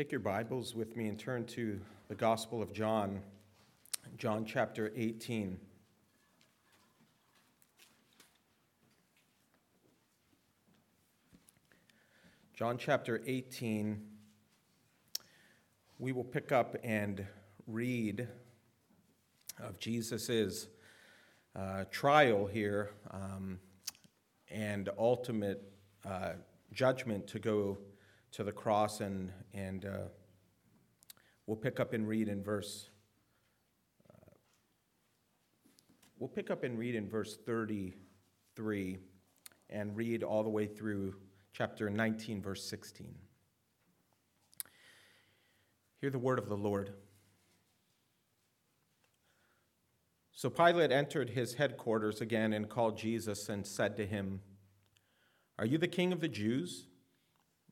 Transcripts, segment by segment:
Take your Bibles with me and turn to the Gospel of John, John chapter 18. John chapter 18, we will pick up and read of Jesus' uh, trial here um, and ultimate uh, judgment to go to the cross, and, and uh, we'll pick up and read in verse. Uh, we'll pick up and read in verse 33 and read all the way through chapter 19, verse 16. Hear the word of the Lord. So Pilate entered his headquarters again and called Jesus and said to him, Are you the king of the Jews?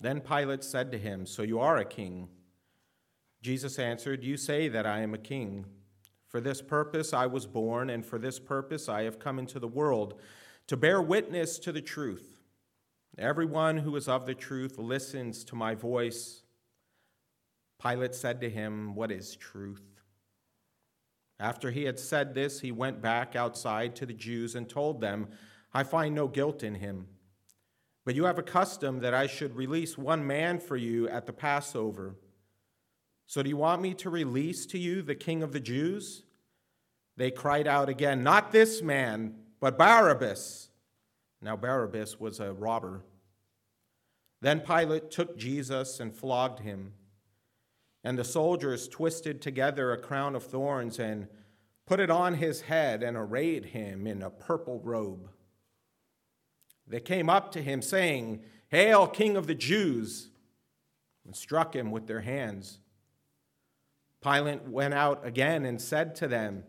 Then Pilate said to him, So you are a king? Jesus answered, You say that I am a king. For this purpose I was born, and for this purpose I have come into the world, to bear witness to the truth. Everyone who is of the truth listens to my voice. Pilate said to him, What is truth? After he had said this, he went back outside to the Jews and told them, I find no guilt in him. But you have a custom that I should release one man for you at the Passover. So do you want me to release to you the king of the Jews? They cried out again, Not this man, but Barabbas. Now Barabbas was a robber. Then Pilate took Jesus and flogged him. And the soldiers twisted together a crown of thorns and put it on his head and arrayed him in a purple robe. They came up to him, saying, Hail, King of the Jews! and struck him with their hands. Pilate went out again and said to them,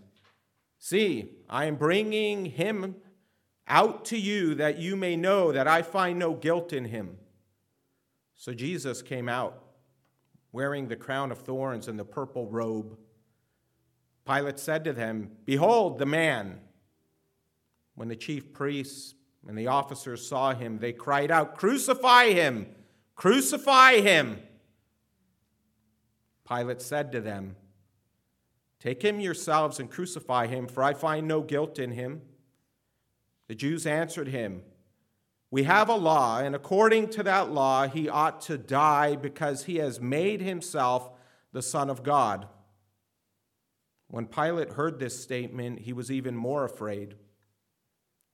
See, I am bringing him out to you that you may know that I find no guilt in him. So Jesus came out, wearing the crown of thorns and the purple robe. Pilate said to them, Behold the man. When the chief priests when the officers saw him, they cried out, Crucify him! Crucify him! Pilate said to them, Take him yourselves and crucify him, for I find no guilt in him. The Jews answered him, We have a law, and according to that law, he ought to die because he has made himself the Son of God. When Pilate heard this statement, he was even more afraid.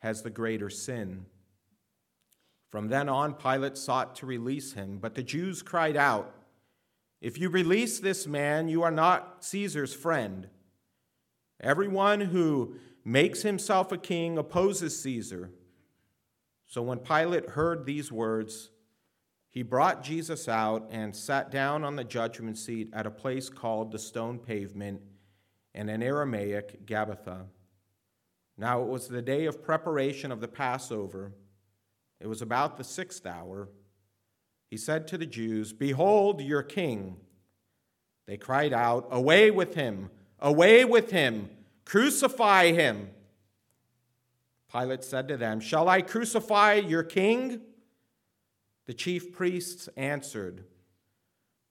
has the greater sin. From then on, Pilate sought to release him, but the Jews cried out, If you release this man, you are not Caesar's friend. Everyone who makes himself a king opposes Caesar. So when Pilate heard these words, he brought Jesus out and sat down on the judgment seat at a place called the stone pavement, and in Aramaic, Gabbatha. Now it was the day of preparation of the Passover. It was about the sixth hour. He said to the Jews, Behold your king. They cried out, Away with him! Away with him! Crucify him! Pilate said to them, Shall I crucify your king? The chief priests answered,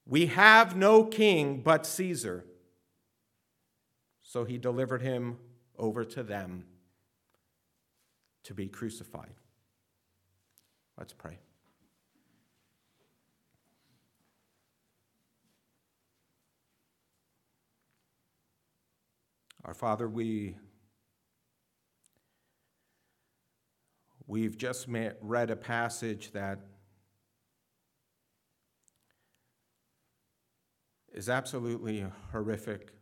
We have no king but Caesar. So he delivered him over to them to be crucified. Let's pray. Our Father, we, we've just met, read a passage that is absolutely horrific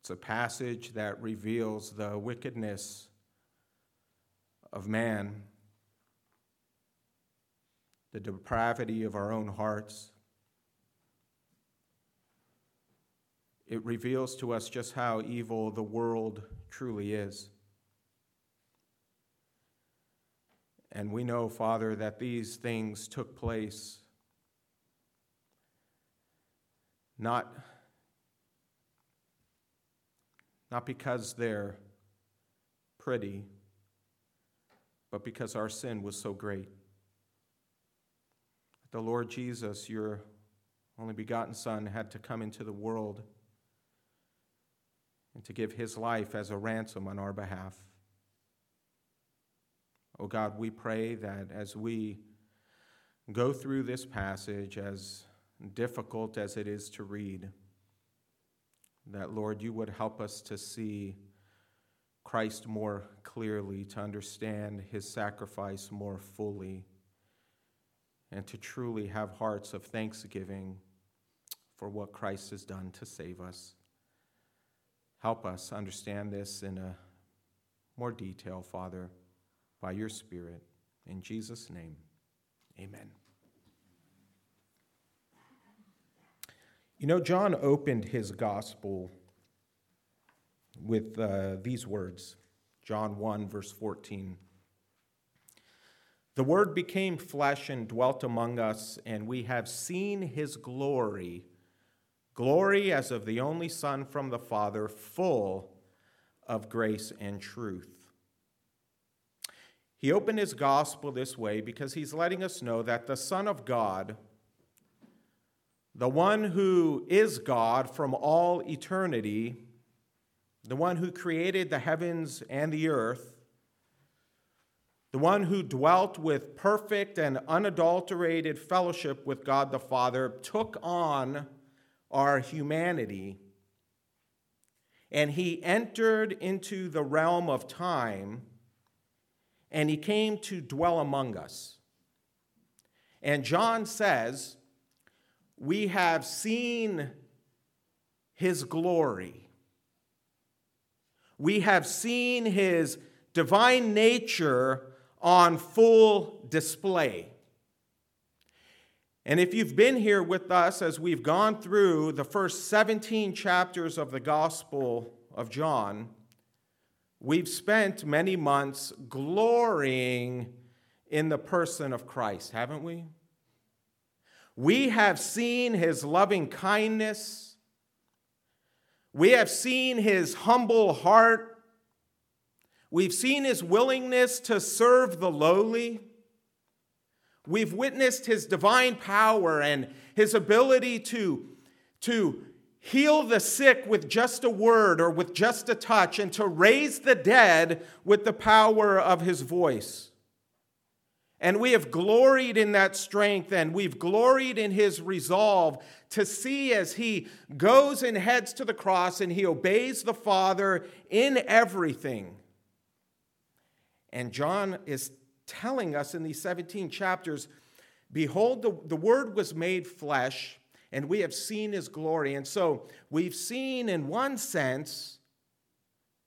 It's a passage that reveals the wickedness of man, the depravity of our own hearts. It reveals to us just how evil the world truly is. And we know, Father, that these things took place not, not because they're pretty, but because our sin was so great. The Lord Jesus, your only begotten Son, had to come into the world and to give his life as a ransom on our behalf. Oh God, we pray that as we go through this passage, as difficult as it is to read, that, Lord, you would help us to see Christ more clearly, to understand his sacrifice more fully, and to truly have hearts of thanksgiving for what Christ has done to save us. Help us understand this in a more detail, Father by your Spirit. In Jesus' name, amen. You know, John opened his gospel with uh, these words John 1, verse 14. The Word became flesh and dwelt among us, and we have seen his glory glory as of the only Son from the Father, full of grace and truth. He opened his gospel this way because he's letting us know that the Son of God, the one who is God from all eternity, the one who created the heavens and the earth, the one who dwelt with perfect and unadulterated fellowship with God the Father, took on our humanity and he entered into the realm of time and he came to dwell among us. And John says, We have seen his glory. We have seen his divine nature on full display. And if you've been here with us as we've gone through the first 17 chapters of the Gospel of John, We've spent many months glorying in the person of Christ, haven't we? We have seen his loving kindness. We have seen his humble heart. We've seen his willingness to serve the lowly. We've witnessed his divine power and his ability to, to heal the sick with just a word or with just a touch, and to raise the dead with the power of his voice. And we have gloried in that strength, and we've gloried in his resolve to see as he goes and heads to the cross and he obeys the Father in everything. And John is telling us in these 17 chapters Behold, the, the Word was made flesh and we have seen his glory. And so we've seen, in one sense,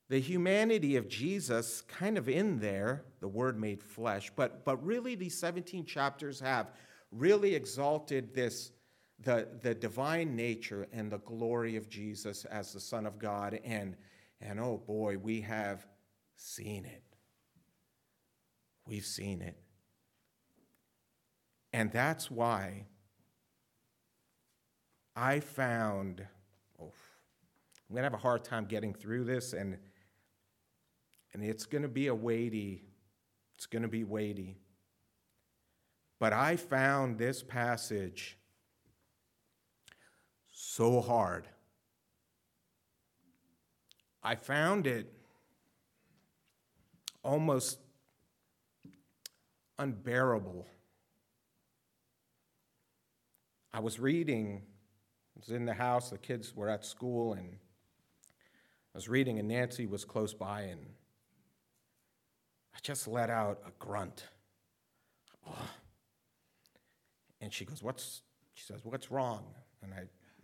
the humanity of Jesus kind of in there, the word made flesh. But, but really, these 17 chapters have really exalted this. The, the divine nature and the glory of Jesus as the Son of God. And, and oh boy, we have seen it. We've seen it. And that's why I found, oh, I'm going to have a hard time getting through this, and, and it's going to be a weighty, it's going to be weighty. But I found this passage so hard. I found it almost unbearable. I was reading I was in the house, the kids were at school, and I was reading, and Nancy was close by, and I just let out a grunt. Oh. And she goes, What's, she says, What's wrong? And I,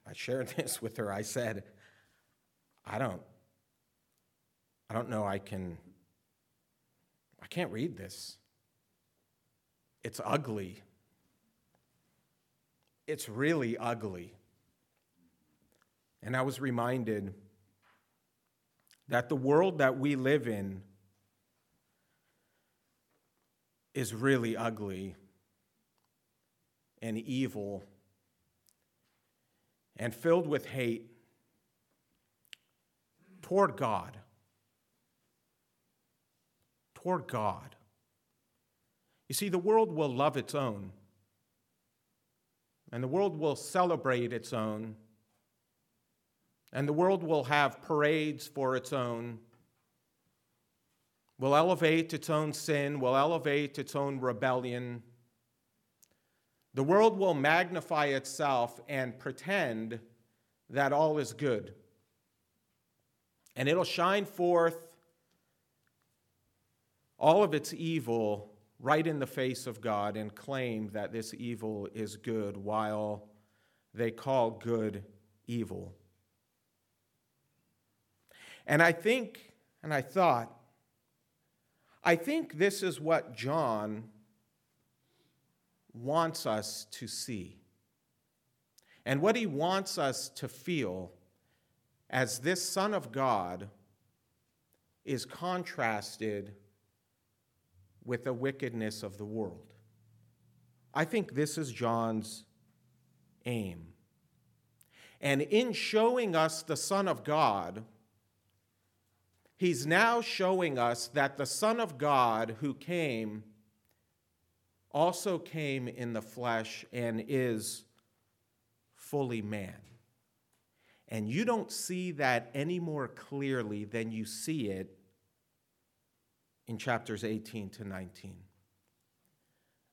I shared this with her. I said, I don't, I don't know I can, I can't read this. It's ugly. It's really ugly. And I was reminded that the world that we live in is really ugly and evil and filled with hate toward God. Toward God. You see, the world will love its own, and the world will celebrate its own, and the world will have parades for its own, will elevate its own sin, will elevate its own rebellion. The world will magnify itself and pretend that all is good. And it'll shine forth all of its evil right in the face of God and claim that this evil is good while they call good evil. And I think, and I thought, I think this is what John wants us to see. And what he wants us to feel as this Son of God is contrasted with the wickedness of the world. I think this is John's aim. And in showing us the Son of God, he's now showing us that the Son of God who came also came in the flesh and is fully man. And you don't see that any more clearly than you see it in chapters 18 to 19.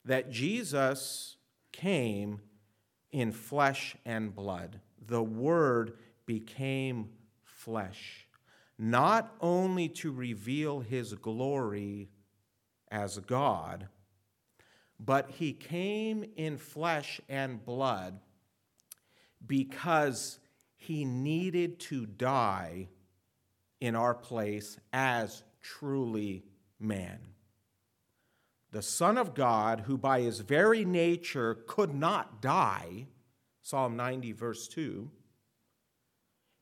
That Jesus came in flesh and blood. The Word became flesh, not only to reveal his glory as God, but he came in flesh and blood because he needed to die in our place as truly man. The Son of God, who by his very nature could not die, Psalm 90, verse 2,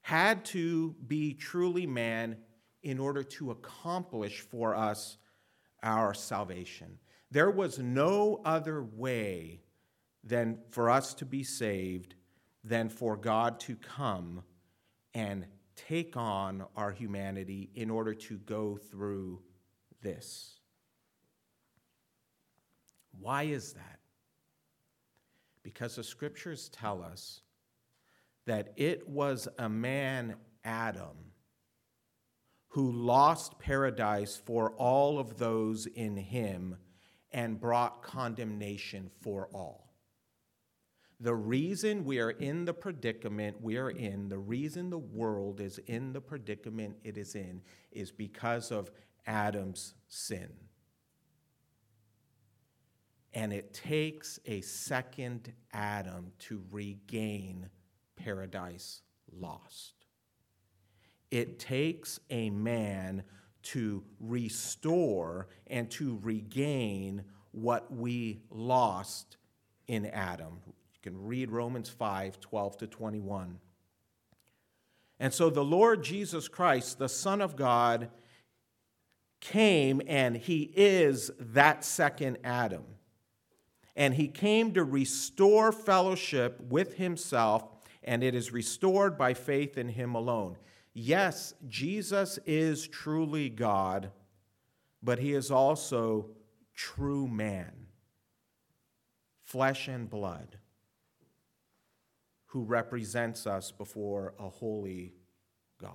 had to be truly man in order to accomplish for us our salvation. There was no other way than for us to be saved than for God to come and take on our humanity in order to go through this. Why is that? Because the scriptures tell us that it was a man, Adam, who lost paradise for all of those in him and brought condemnation for all. The reason we are in the predicament we are in, the reason the world is in the predicament it is in, is because of Adam's sin. And it takes a second Adam to regain paradise lost. It takes a man to restore and to regain what we lost in Adam. You can read Romans 5 12 to 21. And so the Lord Jesus Christ, the Son of God, came and he is that second Adam. And he came to restore fellowship with himself, and it is restored by faith in him alone. Yes, Jesus is truly God, but he is also true man, flesh and blood, who represents us before a holy God.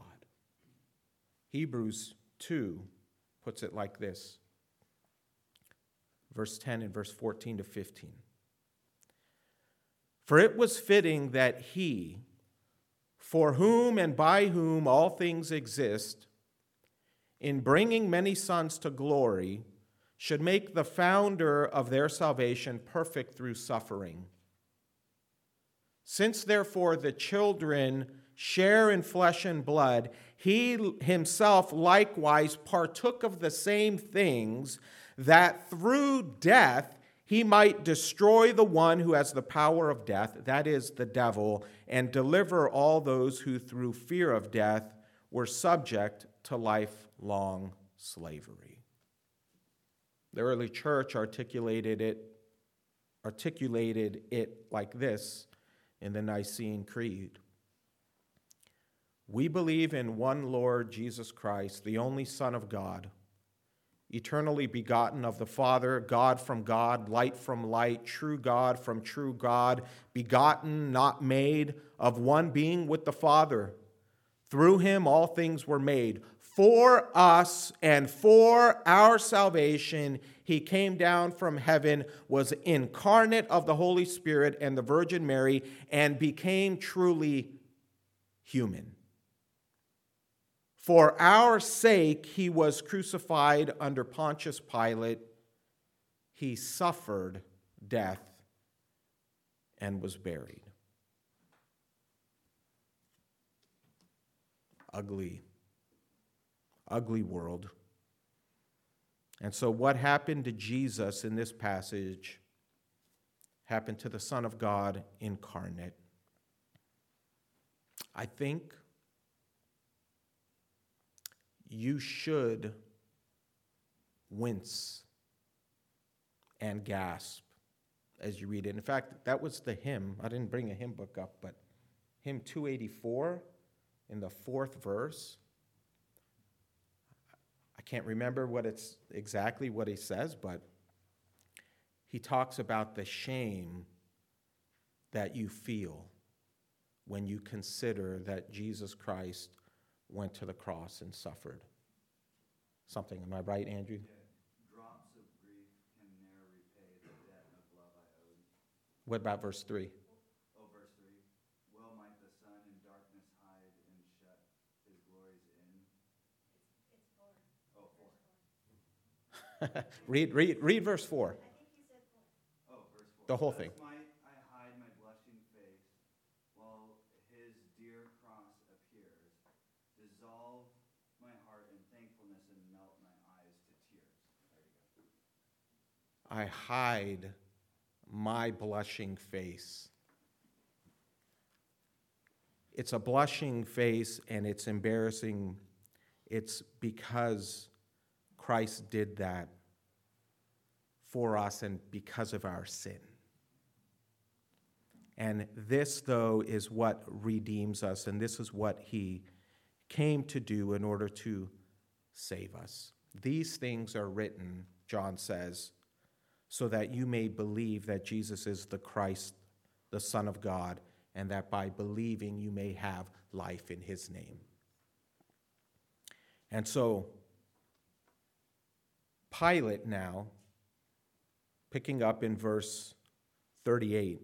Hebrews 2 puts it like this verse 10 and verse 14 to 15. For it was fitting that he, for whom and by whom all things exist, in bringing many sons to glory, should make the founder of their salvation perfect through suffering. Since therefore the children share in flesh and blood, he himself likewise partook of the same things, that through death he might destroy the one who has the power of death, that is, the devil, and deliver all those who through fear of death were subject to lifelong slavery. The early church articulated it, articulated it like this in the Nicene Creed. We believe in one Lord Jesus Christ, the only Son of God eternally begotten of the Father, God from God, light from light, true God from true God, begotten, not made, of one being with the Father. Through him all things were made. For us and for our salvation, he came down from heaven, was incarnate of the Holy Spirit and the Virgin Mary, and became truly human. For our sake, he was crucified under Pontius Pilate. He suffered death and was buried. Ugly, ugly world. And so, what happened to Jesus in this passage happened to the Son of God incarnate. I think you should wince and gasp as you read it. In fact, that was the hymn. I didn't bring a hymn book up, but hymn 284 in the fourth verse. I can't remember what it's exactly what he says, but he talks about the shame that you feel when you consider that Jesus Christ went to the cross and suffered something. Am I right, Andrew? Drops of grief can ne'er repay the debt of love I owed. What about verse 3? Oh, verse 3. Well might the sun in darkness hide and shut his glories in. It's four. Oh, four. read, read, read verse 4. I think you said four. Oh, verse 4. The whole thing. Thus might I hide my blushing face while his dear cross appears. Dissolve my heart in thankfulness and melt my eyes to tears. There you go. I hide my blushing face. It's a blushing face and it's embarrassing. It's because Christ did that for us and because of our sin. And this, though, is what redeems us, and this is what he came to do in order to save us. These things are written, John says, so that you may believe that Jesus is the Christ, the Son of God, and that by believing you may have life in his name. And so, Pilate now, picking up in verse 38,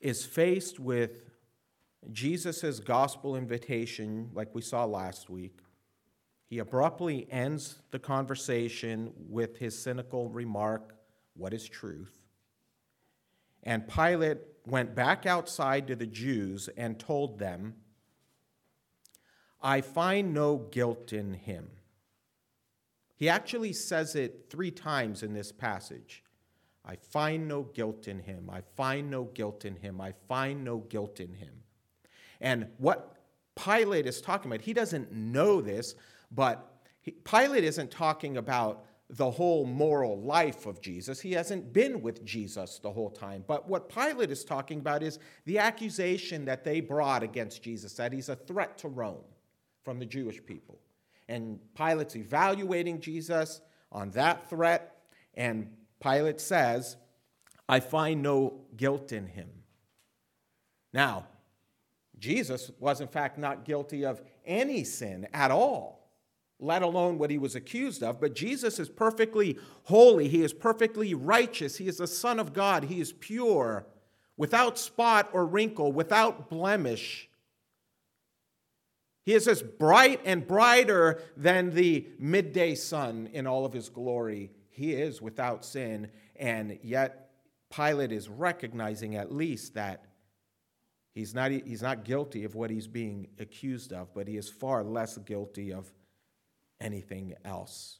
is faced with Jesus' gospel invitation, like we saw last week. He abruptly ends the conversation with his cynical remark, What is truth? And Pilate went back outside to the Jews and told them, I find no guilt in him. He actually says it three times in this passage. I find no guilt in him. I find no guilt in him. I find no guilt in him. And what Pilate is talking about, he doesn't know this, but he, Pilate isn't talking about the whole moral life of Jesus. He hasn't been with Jesus the whole time. But what Pilate is talking about is the accusation that they brought against Jesus, that he's a threat to Rome from the Jewish people. And Pilate's evaluating Jesus on that threat, and Pilate says, I find no guilt in him. Now, Jesus was in fact not guilty of any sin at all, let alone what he was accused of. But Jesus is perfectly holy. He is perfectly righteous. He is the Son of God. He is pure. without spot or wrinkle, without blemish. He is as bright and brighter than the midday sun in all of his glory. He is without sin, and yet Pilate is recognizing at least that he's not, he's not guilty of what he's being accused of, but he is far less guilty of anything else.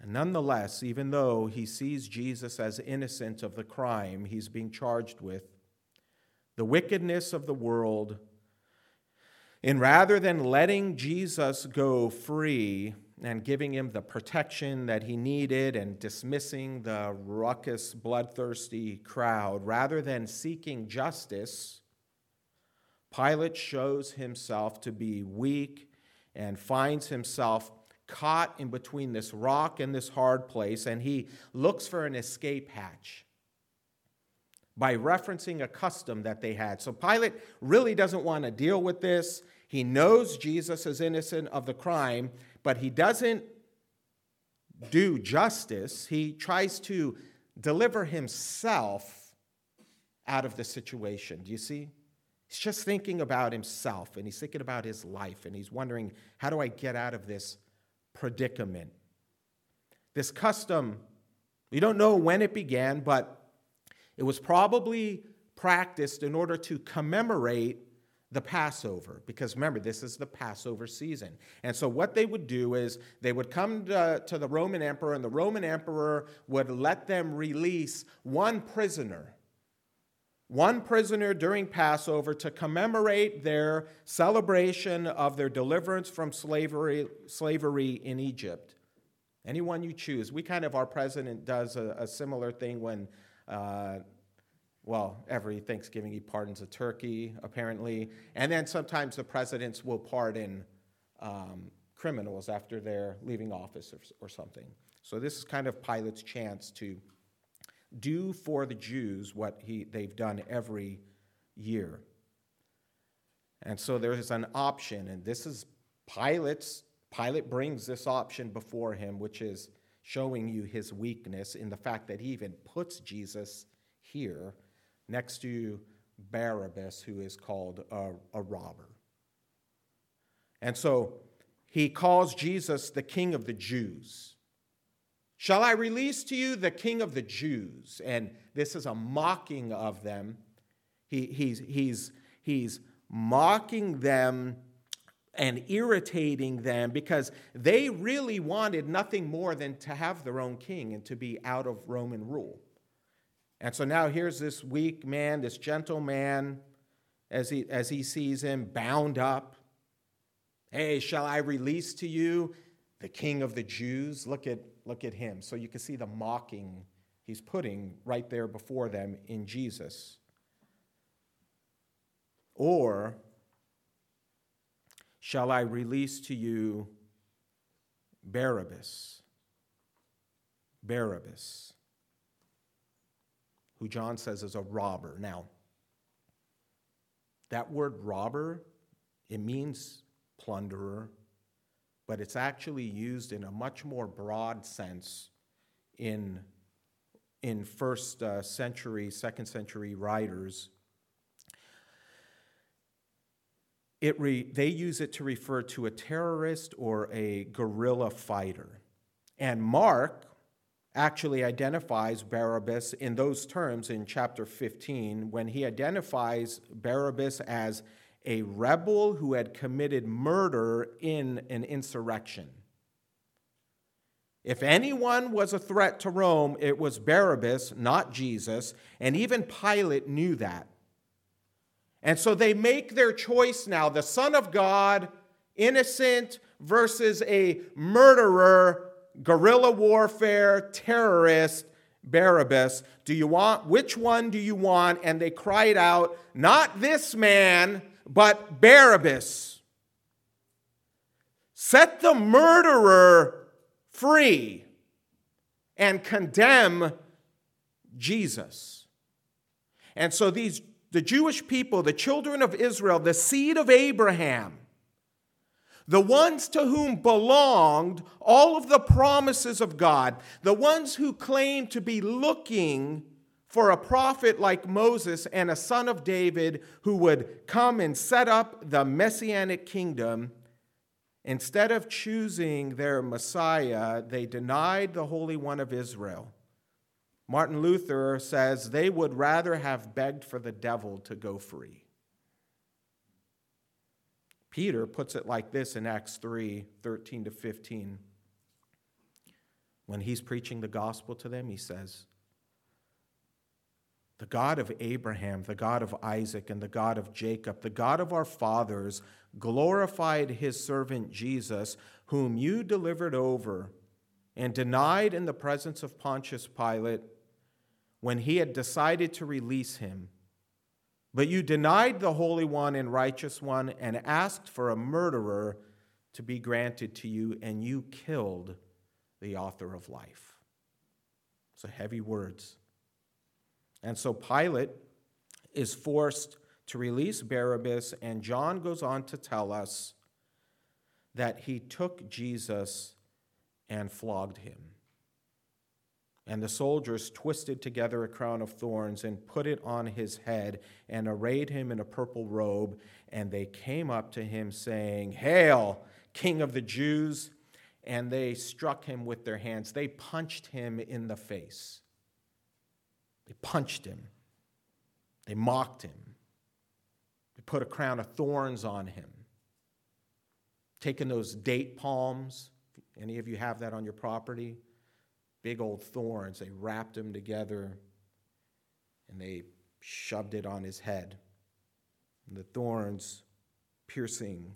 And nonetheless, even though he sees Jesus as innocent of the crime he's being charged with, the wickedness of the world, and rather than letting Jesus go free and giving him the protection that he needed and dismissing the ruckus, bloodthirsty crowd, rather than seeking justice, Pilate shows himself to be weak and finds himself caught in between this rock and this hard place, and he looks for an escape hatch by referencing a custom that they had. So Pilate really doesn't want to deal with this. He knows Jesus is innocent of the crime, but he doesn't do justice. He tries to deliver himself out of the situation. Do you see? He's just thinking about himself and he's thinking about his life and he's wondering, how do I get out of this predicament? This custom, we don't know when it began, but it was probably practiced in order to commemorate the Passover, because remember, this is the Passover season. And so, what they would do is they would come to, to, the Roman emperor, and the Roman emperor would let them release one prisoner, one prisoner during Passover to commemorate their celebration of their deliverance from slavery, slavery in Egypt. Anyone you choose. We kind of, our president does a, a similar thing when uh, well, every Thanksgiving he pardons a turkey, apparently. And then sometimes the presidents will pardon um, criminals after they're leaving office or, or something. So this is kind of Pilate's chance to do for the Jews what he, they've done every year. And so there is an option, and this is Pilate's. Pilate brings this option before him, which is showing you his weakness in the fact that he even puts Jesus here next to Barabbas, who is called a, a robber. And so he calls Jesus the King of the Jews. Shall I release to you the King of the Jews? And this is a mocking of them. He, he's, he's, he's mocking them and irritating them because they really wanted nothing more than to have their own king and to be out of Roman rule. And so now here's this weak man, this gentle man, as he, as he sees him bound up. Hey, shall I release to you the king of the Jews? Look at, look at him. So you can see the mocking he's putting right there before them in Jesus. Or shall I release to you Barabbas? Barabbas who John says is a robber. Now, that word robber, it means plunderer, but it's actually used in a much more broad sense in, in first uh, century, second century writers. It re, they use it to refer to a terrorist or a guerrilla fighter. And Mark, actually identifies Barabbas in those terms in chapter 15 when he identifies Barabbas as a rebel who had committed murder in an insurrection. If anyone was a threat to Rome, it was Barabbas, not Jesus, and even Pilate knew that. And so they make their choice now the Son of God, innocent, versus a murderer guerrilla warfare, terrorist, Barabbas. Do you want, which one do you want? And they cried out, Not this man, but Barabbas. Set the murderer free and condemn Jesus. And so these the Jewish people, the children of Israel, the seed of Abraham, the ones to whom belonged all of the promises of God, the ones who claimed to be looking for a prophet like Moses and a son of David who would come and set up the messianic kingdom, instead of choosing their Messiah, they denied the Holy One of Israel. Martin Luther says they would rather have begged for the devil to go free. Peter puts it like this in Acts 3 13 to 15. When he's preaching the gospel to them, he says, The God of Abraham, the God of Isaac, and the God of Jacob, the God of our fathers, glorified his servant Jesus, whom you delivered over and denied in the presence of Pontius Pilate when he had decided to release him. But you denied the Holy One and Righteous One and asked for a murderer to be granted to you, and you killed the author of life. So heavy words. And so Pilate is forced to release Barabbas, and John goes on to tell us that he took Jesus and flogged him. And the soldiers twisted together a crown of thorns and put it on his head and arrayed him in a purple robe. And they came up to him, saying, Hail, King of the Jews! And they struck him with their hands. They punched him in the face. They punched him. They mocked him. They put a crown of thorns on him. Taking those date palms, any of you have that on your property? big old thorns. They wrapped him together and they shoved it on his head. And the thorns piercing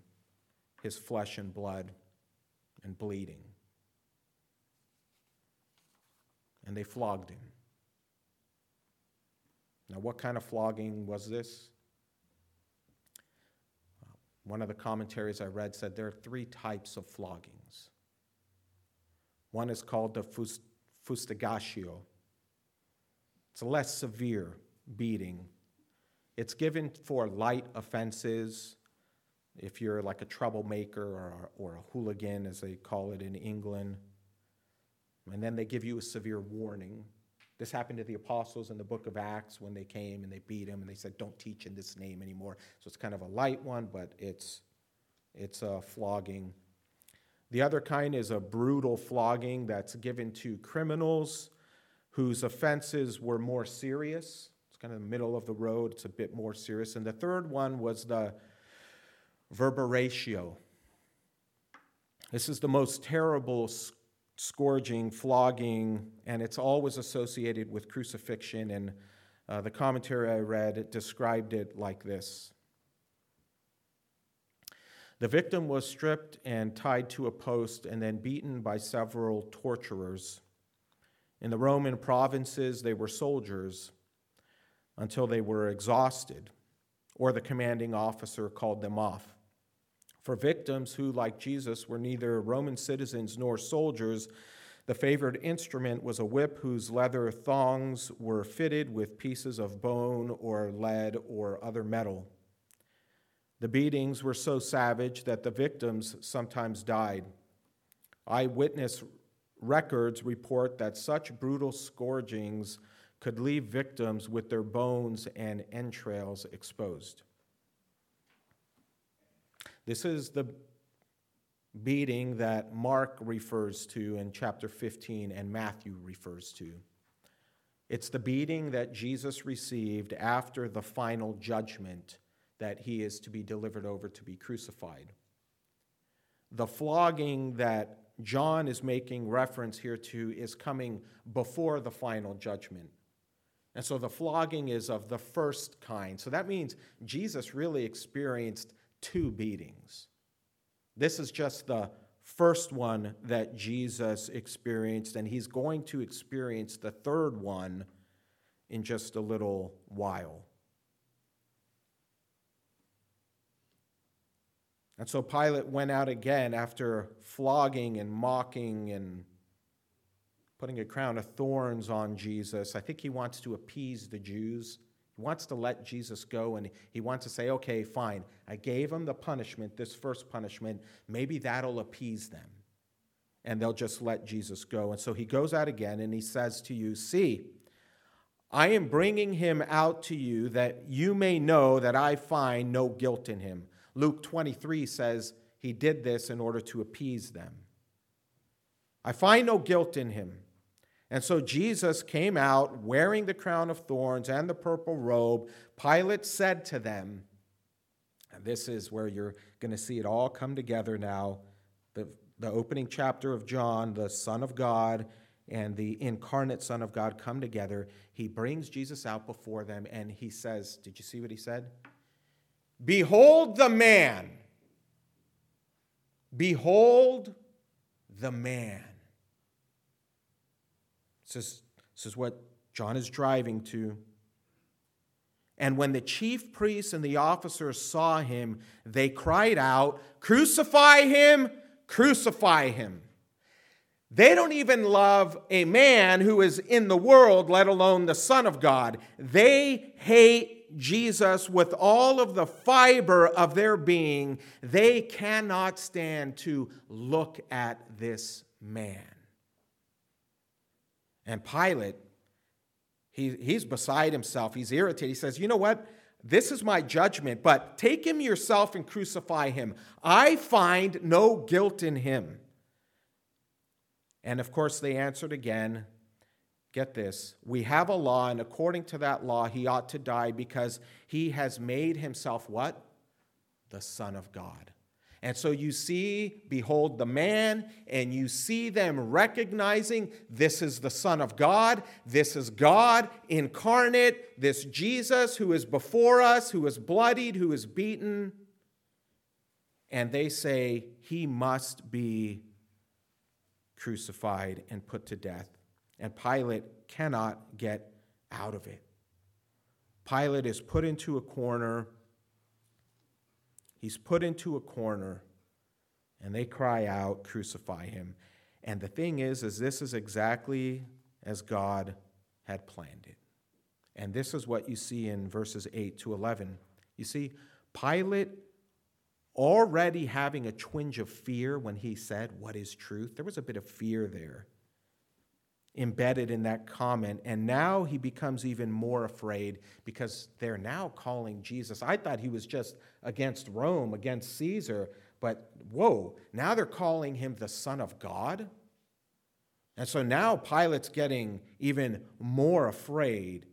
his flesh and blood and bleeding. And they flogged him. Now, what kind of flogging was this? Uh, one of the commentaries I read said there are three types of floggings. One is called the fustigatio. It's a less severe beating. It's given for light offenses, if you're like a troublemaker or, or a hooligan, as they call it in England. And then they give you a severe warning. This happened to the apostles in the book of Acts when they came and they beat him and they said, Don't teach in this name anymore. So it's kind of a light one, but it's, it's a flogging. The other kind is a brutal flogging that's given to criminals whose offenses were more serious. It's kind of the middle of the road, it's a bit more serious. And the third one was the verberatio. This is the most terrible scourging, flogging, and it's always associated with crucifixion. And uh, the commentary I read described it like this the victim was stripped and tied to a post and then beaten by several torturers. In the Roman provinces, they were soldiers until they were exhausted, or the commanding officer called them off. For victims who, like Jesus, were neither Roman citizens nor soldiers, the favored instrument was a whip whose leather thongs were fitted with pieces of bone or lead or other metal. The beatings were so savage that the victims sometimes died. Eyewitness records report that such brutal scourgings could leave victims with their bones and entrails exposed. This is the beating that Mark refers to in chapter 15 and Matthew refers to. It's the beating that Jesus received after the final judgment that he is to be delivered over to be crucified. The flogging that John is making reference here to is coming before the final judgment. And so the flogging is of the first kind. So that means Jesus really experienced two beatings. This is just the first one that Jesus experienced, and he's going to experience the third one in just a little while. And so Pilate went out again after flogging and mocking and putting a crown of thorns on Jesus. I think he wants to appease the Jews. He wants to let Jesus go and he wants to say, okay, fine, I gave him the punishment, this first punishment. Maybe that'll appease them. And they'll just let Jesus go. And so he goes out again and he says to you, See, I am bringing him out to you that you may know that I find no guilt in him. Luke 23 says he did this in order to appease them. I find no guilt in him. And so Jesus came out wearing the crown of thorns and the purple robe. Pilate said to them, and this is where you're going to see it all come together now. The, the opening chapter of John, the Son of God and the incarnate Son of God come together. He brings Jesus out before them and he says, Did you see what he said? Behold the man. Behold the man. This is, this is what John is driving to. And when the chief priests and the officers saw him, they cried out, Crucify him! Crucify him! They don't even love a man who is in the world, let alone the Son of God. They hate Jesus with all of the fiber of their being. They cannot stand to look at this man. And Pilate, he, he's beside himself. He's irritated. He says, You know what? This is my judgment, but take him yourself and crucify him. I find no guilt in him. And of course, they answered again get this we have a law, and according to that law, he ought to die because he has made himself what? The Son of God. And so you see, behold the man, and you see them recognizing this is the Son of God, this is God incarnate, this Jesus who is before us, who is bloodied, who is beaten. And they say, He must be crucified and put to death. And Pilate cannot get out of it. Pilate is put into a corner He's put into a corner and they cry out, crucify him. And the thing is, is this is exactly as God had planned it. And this is what you see in verses 8 to 11. You see, Pilate already having a twinge of fear when he said, What is truth? There was a bit of fear there embedded in that comment. And now he becomes even more afraid because they're now calling Jesus. I thought he was just against Rome, against Caesar, but whoa, now they're calling him the Son of God. And so now Pilate's getting even more afraid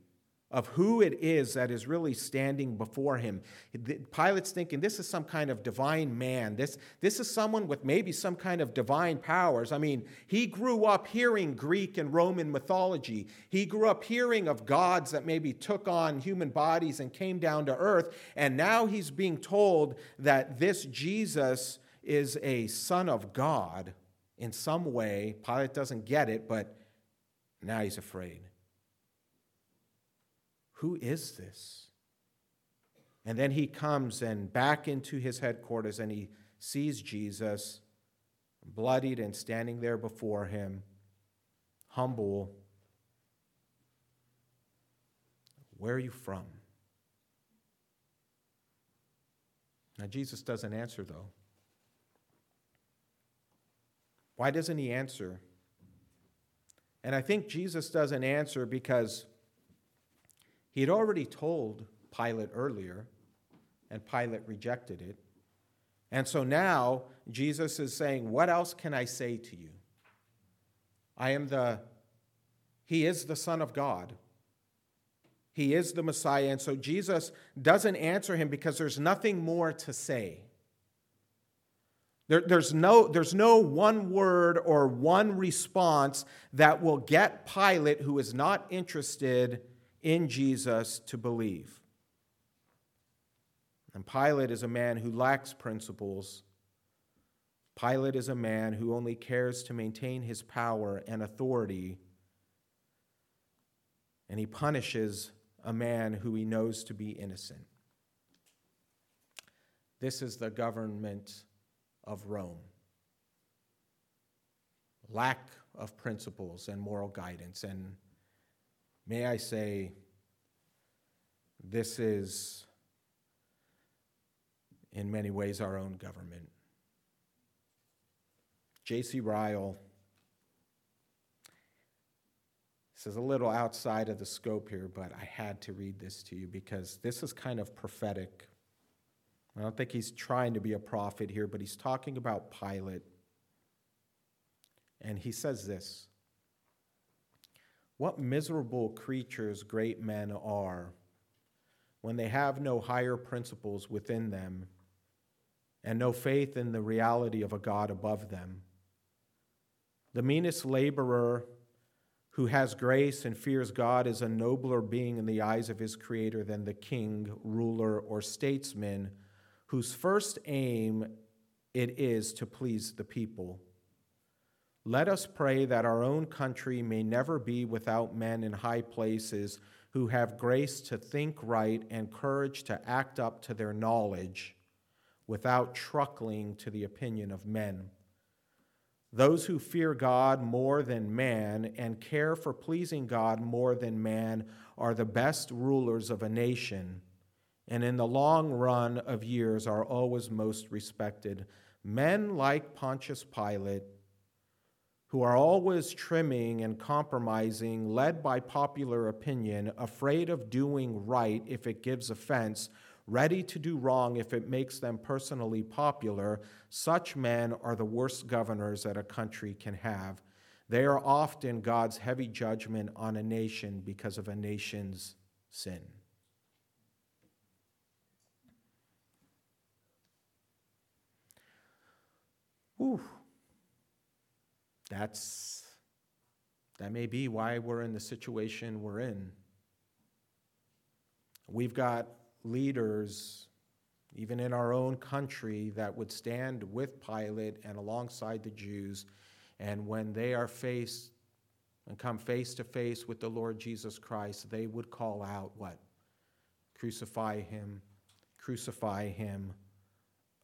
of who it is that is really standing before him. Pilate's thinking this is some kind of divine man. This, this is someone with maybe some kind of divine powers. I mean, he grew up hearing Greek and Roman mythology. He grew up hearing of gods that maybe took on human bodies and came down to earth. And now he's being told that this Jesus is a son of God in some way. Pilate doesn't get it, but now he's afraid. Who is this? And then he comes and back into his headquarters and he sees Jesus bloodied and standing there before him, humble. Where are you from? Now, Jesus doesn't answer, though. Why doesn't he answer? And I think Jesus doesn't answer because he had already told Pilate earlier, and Pilate rejected it. And so now Jesus is saying, What else can I say to you? I am the, He is the Son of God. He is the Messiah. And so Jesus doesn't answer him because there's nothing more to say. There, there's, no, there's no one word or one response that will get Pilate, who is not interested, in Jesus to believe. And Pilate is a man who lacks principles. Pilate is a man who only cares to maintain his power and authority. And he punishes a man who he knows to be innocent. This is the government of Rome lack of principles and moral guidance. And May I say, this is, in many ways, our own government. J.C. Ryle this is a little outside of the scope here, but I had to read this to you because this is kind of prophetic. I don't think he's trying to be a prophet here, but he's talking about Pilate. And he says this What miserable creatures great men are when they have no higher principles within them and no faith in the reality of a God above them. The meanest laborer who has grace and fears God is a nobler being in the eyes of his Creator than the king, ruler, or statesman whose first aim it is to please the people. Let us pray that our own country may never be without men in high places who have grace to think right and courage to act up to their knowledge without truckling to the opinion of men. Those who fear God more than man and care for pleasing God more than man are the best rulers of a nation, and in the long run of years are always most respected. Men like Pontius Pilate, who are always trimming and compromising, led by popular opinion, afraid of doing right if it gives offense, ready to do wrong if it makes them personally popular, such men are the worst governors that a country can have. They are often God's heavy judgment on a nation because of a nation's sin. That's that may be why we're in the situation we're in. We've got leaders, even in our own country, that would stand with Pilate and alongside the Jews. And when they are faced and come face to face with the Lord Jesus Christ, they would call out what? Crucify him, crucify him,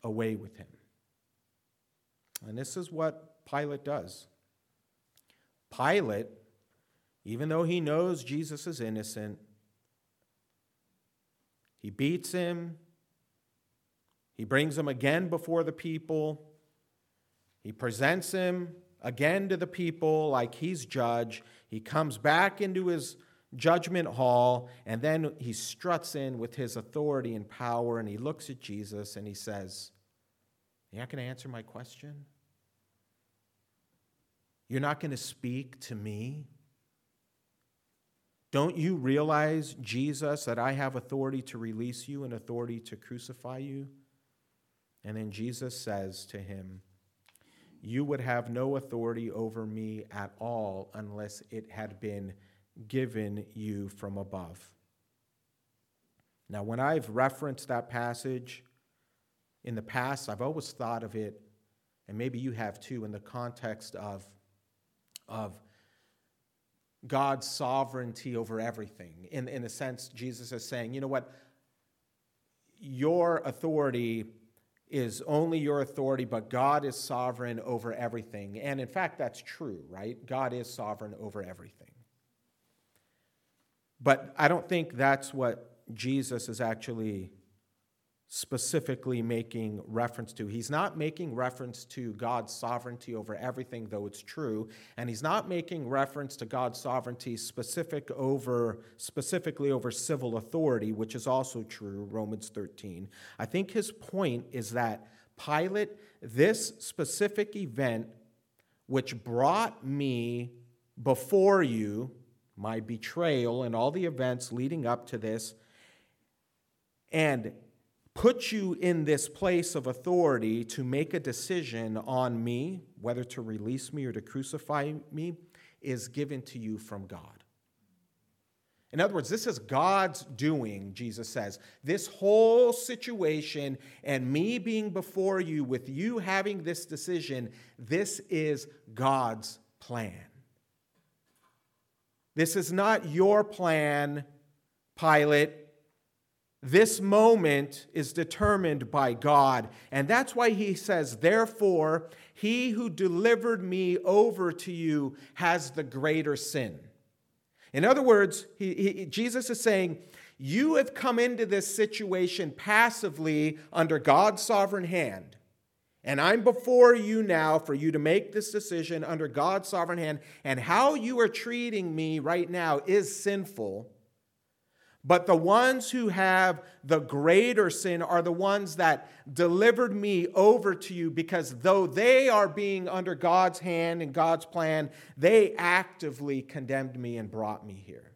away with him. And this is what Pilate does. Pilate, even though he knows Jesus is innocent, he beats him. He brings him again before the people. He presents him again to the people like he's judge. He comes back into his judgment hall, and then he struts in with his authority and power, and he looks at Jesus and he says, You're not going to answer my question? You're not going to speak to me? Don't you realize, Jesus, that I have authority to release you and authority to crucify you? And then Jesus says to him, You would have no authority over me at all unless it had been given you from above. Now, when I've referenced that passage in the past, I've always thought of it, and maybe you have too, in the context of, of God's sovereignty over everything. In, in a sense, Jesus is saying, you know what? Your authority is only your authority, but God is sovereign over everything. And in fact, that's true, right? God is sovereign over everything. But I don't think that's what Jesus is actually specifically making reference to. He's not making reference to God's sovereignty over everything, though it's true, and he's not making reference to God's sovereignty specific over specifically over civil authority, which is also true, Romans 13. I think his point is that Pilate, this specific event which brought me before you, my betrayal and all the events leading up to this, and put you in this place of authority to make a decision on me, whether to release me or to crucify me, is given to you from God. In other words, this is God's doing, Jesus says. This whole situation and me being before you with you having this decision, this is God's plan. This is not your plan, Pilate. This moment is determined by God. And that's why he says, Therefore, he who delivered me over to you has the greater sin. In other words, he, he, Jesus is saying, You have come into this situation passively under God's sovereign hand. And I'm before you now for you to make this decision under God's sovereign hand. And how you are treating me right now is sinful. But the ones who have the greater sin are the ones that delivered me over to you because though they are being under God's hand and God's plan, they actively condemned me and brought me here.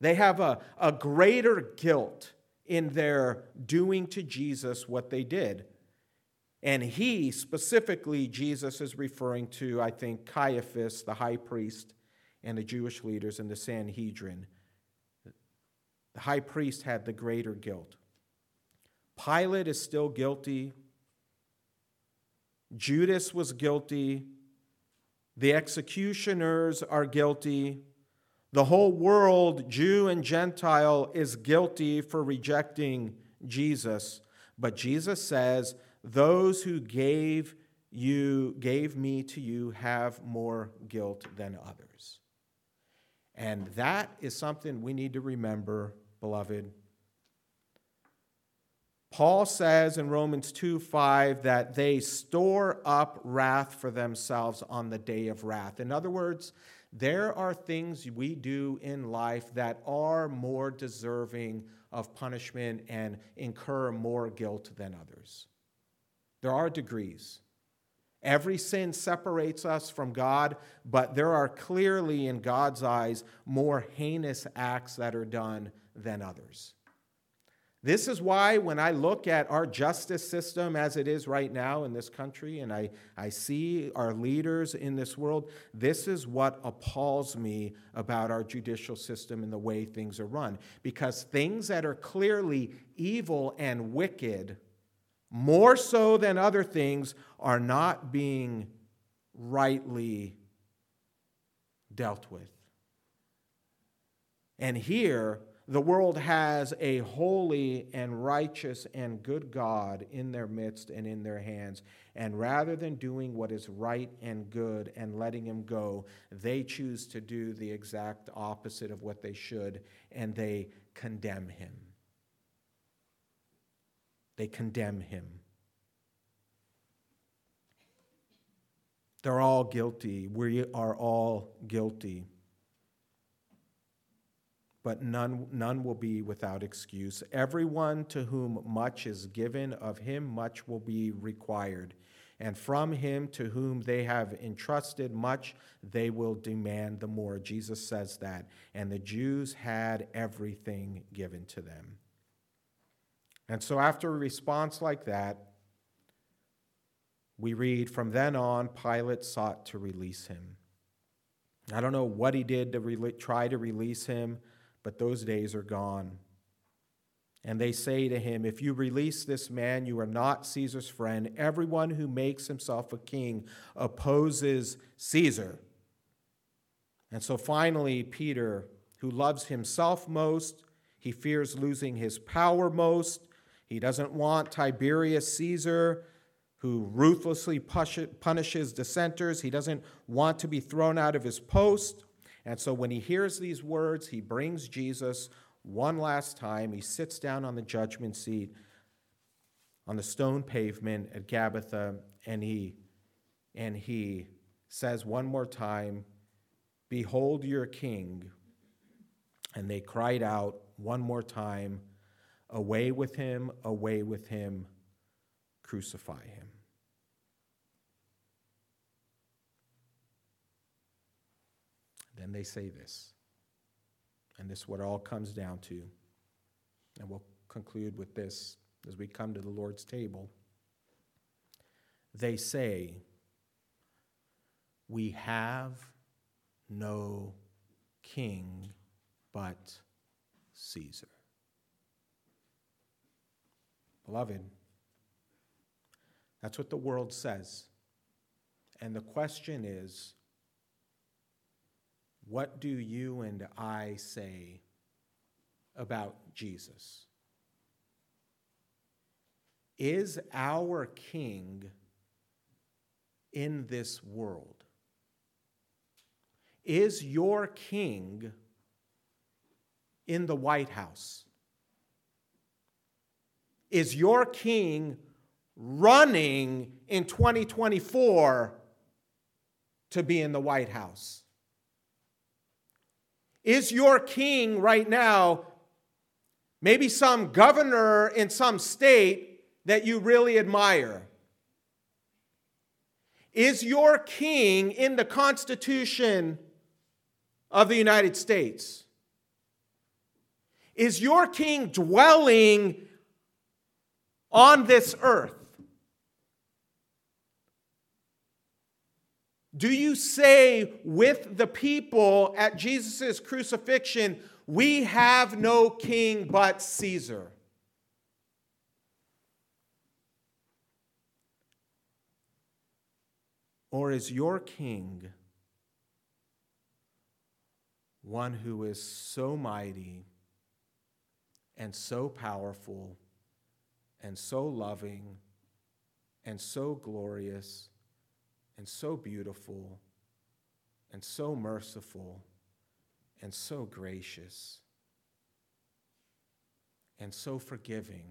They have a, a greater guilt in their doing to Jesus what they did. And he, specifically, Jesus is referring to, I think, Caiaphas, the high priest, and the Jewish leaders in the Sanhedrin. The high priest had the greater guilt. Pilate is still guilty. Judas was guilty. The executioners are guilty. The whole world, Jew and Gentile, is guilty for rejecting Jesus. But Jesus says, Those who gave you gave me to you have more guilt than others. And that is something we need to remember, beloved. Paul says in Romans 2 5 that they store up wrath for themselves on the day of wrath. In other words, there are things we do in life that are more deserving of punishment and incur more guilt than others. There are degrees. Every sin separates us from God, but there are clearly, in God's eyes, more heinous acts that are done than others. This is why, when I look at our justice system as it is right now in this country, and I, I see our leaders in this world, this is what appalls me about our judicial system and the way things are run. Because things that are clearly evil and wicked, more so than other things, are not being rightly dealt with. And here, the world has a holy and righteous and good God in their midst and in their hands. And rather than doing what is right and good and letting him go, they choose to do the exact opposite of what they should, and they condemn him. They condemn him. They're all guilty. We are all guilty but none, none will be without excuse. Everyone to whom much is given, of him much will be required. And from him to whom they have entrusted much, they will demand the more. Jesus says that. And the Jews had everything given to them. And so, after a response like that, we read, From then on, Pilate sought to release him. I don't know what he did to re- try to release him but those days are gone. And they say to him, If you release this man, you are not Caesar's friend. Everyone who makes himself a king opposes Caesar. And so finally, Peter, who loves himself most, he fears losing his power most. He doesn't want Tiberius Caesar, who ruthlessly punishes dissenters. He doesn't want to be thrown out of his post. And so when he hears these words, he brings Jesus one last time. He sits down on the judgment seat on the stone pavement at Gabbatha, and he, and he says one more time, Behold your king. And they cried out one more time, Away with him, away with him, crucify him. Then they say this. And this is what it all comes down to. And we'll conclude with this as we come to the Lord's table. They say, We have no king but Caesar. Beloved, that's what the world says. And the question is what do you and I say about Jesus? Is our King in this world? Is your King in the White House? is your king running in 2024 to be in the White House? Is your king right now maybe some governor in some state that you really admire? Is your king in the Constitution of the United States? Is your king dwelling on this earth? Do you say with the people at Jesus' crucifixion, we have no king but Caesar? Or is your king one who is so mighty and so powerful and so loving and so glorious and so beautiful and so merciful and so gracious and so forgiving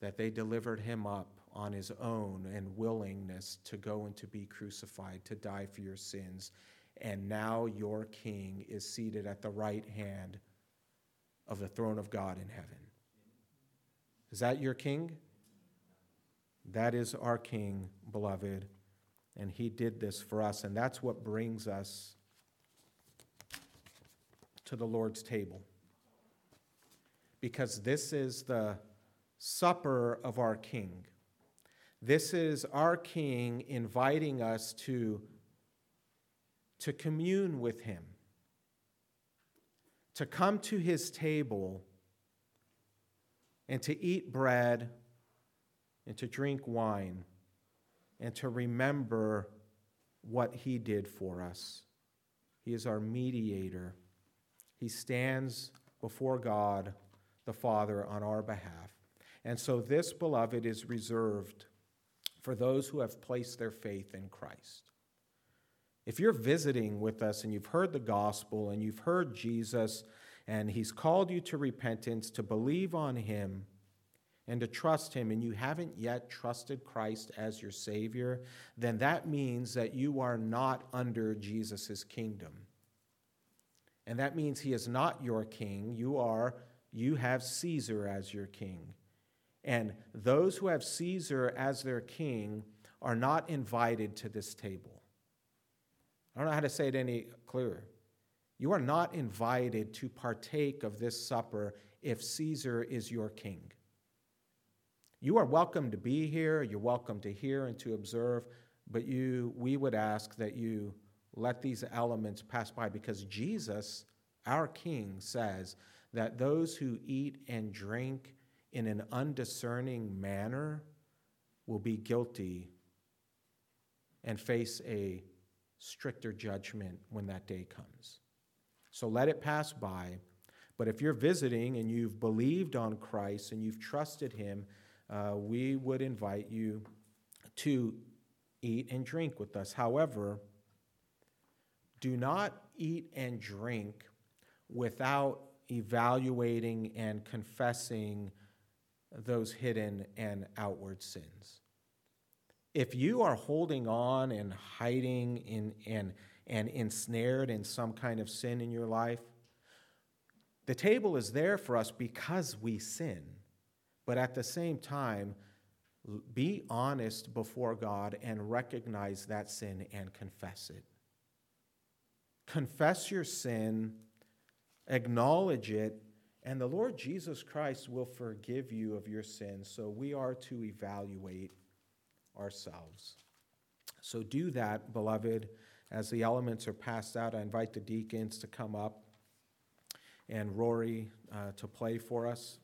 that they delivered him up on his own and willingness to go and to be crucified, to die for your sins. And now your king is seated at the right hand of the throne of God in heaven. Is that your king? That is our king, beloved. And he did this for us. And that's what brings us to the Lord's table. Because this is the supper of our king. This is our king inviting us to, to commune with him, to come to his table and to eat bread and to drink wine and to remember what he did for us. He is our mediator. He stands before God the Father on our behalf. And so, this, beloved, is reserved for those who have placed their faith in Christ. If you're visiting with us and you've heard the gospel and you've heard Jesus and he's called you to repentance, to believe on him, and to trust Him, and you haven't yet trusted Christ as your Savior, then that means that you are not under Jesus' kingdom. And that means He is not your king. You are, you have Caesar as your king. And those who have Caesar as their king are not invited to this table. I don't know how to say it any clearer. You are not invited to partake of this supper if Caesar is your king. You are welcome to be here, you're welcome to hear and to observe, but you, we would ask that you let these elements pass by because Jesus, our King, says that those who eat and drink in an undiscerning manner will be guilty and face a stricter judgment when that day comes. So let it pass by. But if you're visiting and you've believed on Christ and you've trusted Him, uh, we would invite you to eat and drink with us. However, do not eat and drink without evaluating and confessing those hidden and outward sins. If you are holding on and hiding in, and, and ensnared in some kind of sin in your life, the table is there for us because we sin. But at the same time, be honest before God and recognize that sin and confess it. Confess your sin, acknowledge it, and the Lord Jesus Christ will forgive you of your sins. So we are to evaluate ourselves. So do that, beloved. As the elements are passed out, I invite the deacons to come up and Rory uh, to play for us.